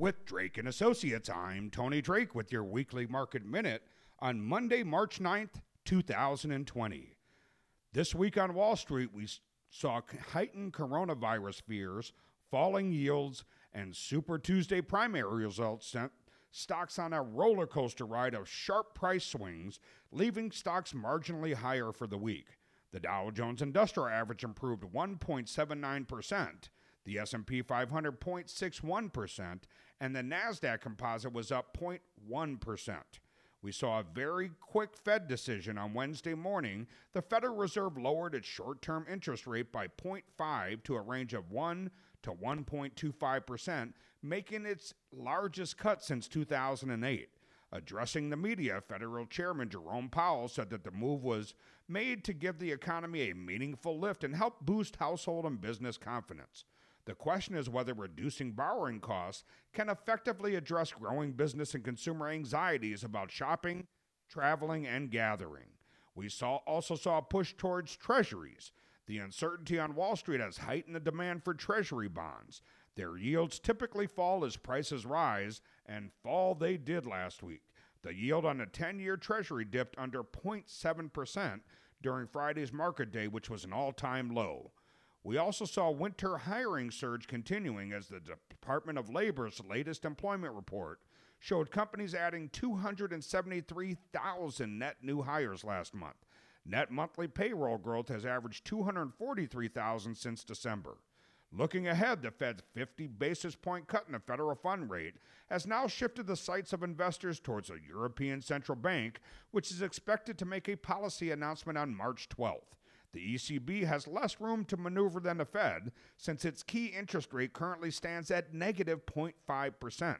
With Drake and Associates, I'm Tony Drake with your weekly market minute on Monday, March 9th, 2020. This week on Wall Street, we saw heightened coronavirus fears, falling yields, and Super Tuesday primary results sent stocks on a roller coaster ride of sharp price swings, leaving stocks marginally higher for the week. The Dow Jones Industrial Average improved 1.79%, the S&P 500 0.61%, and the Nasdaq Composite was up 0.1%. We saw a very quick Fed decision on Wednesday morning. The Federal Reserve lowered its short-term interest rate by 0.5 to a range of 1 to 1.25%, making its largest cut since 2008. Addressing the media, Federal Chairman Jerome Powell said that the move was made to give the economy a meaningful lift and help boost household and business confidence. The question is whether reducing borrowing costs can effectively address growing business and consumer anxieties about shopping, traveling, and gathering. We saw, also saw a push towards treasuries. The uncertainty on Wall Street has heightened the demand for treasury bonds. Their yields typically fall as prices rise, and fall they did last week. The yield on a 10 year Treasury dipped under 0.7% during Friday's market day, which was an all time low. We also saw winter hiring surge continuing as the Department of Labor's latest employment report showed companies adding 273,000 net new hires last month. Net monthly payroll growth has averaged 243,000 since December. Looking ahead, the Fed's 50 basis point cut in the federal fund rate has now shifted the sights of investors towards a European Central Bank, which is expected to make a policy announcement on March 12th. The ECB has less room to maneuver than the Fed since its key interest rate currently stands at negative 0.5%.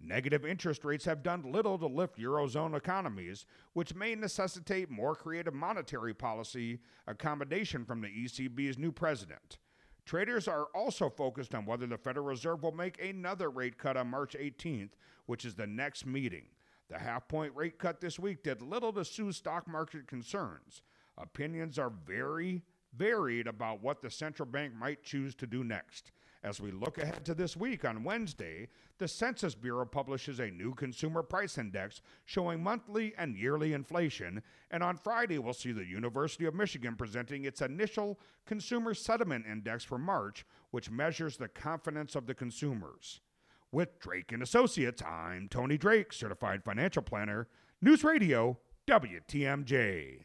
Negative interest rates have done little to lift Eurozone economies, which may necessitate more creative monetary policy accommodation from the ECB's new president. Traders are also focused on whether the Federal Reserve will make another rate cut on March 18th, which is the next meeting. The half point rate cut this week did little to soothe stock market concerns. Opinions are very varied about what the central bank might choose to do next. As we look ahead to this week on Wednesday, the Census Bureau publishes a new consumer price index showing monthly and yearly inflation. And on Friday, we'll see the University of Michigan presenting its initial consumer sentiment index for March, which measures the confidence of the consumers. With Drake and Associates, I'm Tony Drake, certified financial planner, News Radio, WTMJ.